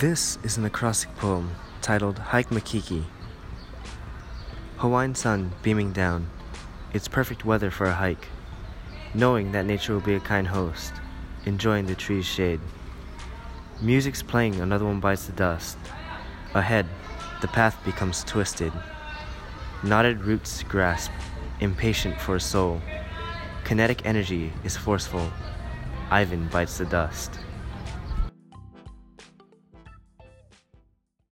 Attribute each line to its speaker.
Speaker 1: This is an acrostic poem titled Hike Makiki. Hawaiian sun beaming down. It's perfect weather for a hike. Knowing that nature will be a kind host, enjoying the tree's shade. Music's playing, another one bites the dust. Ahead, the path becomes twisted. Knotted roots grasp, impatient for a soul. Kinetic energy is forceful. Ivan bites the dust.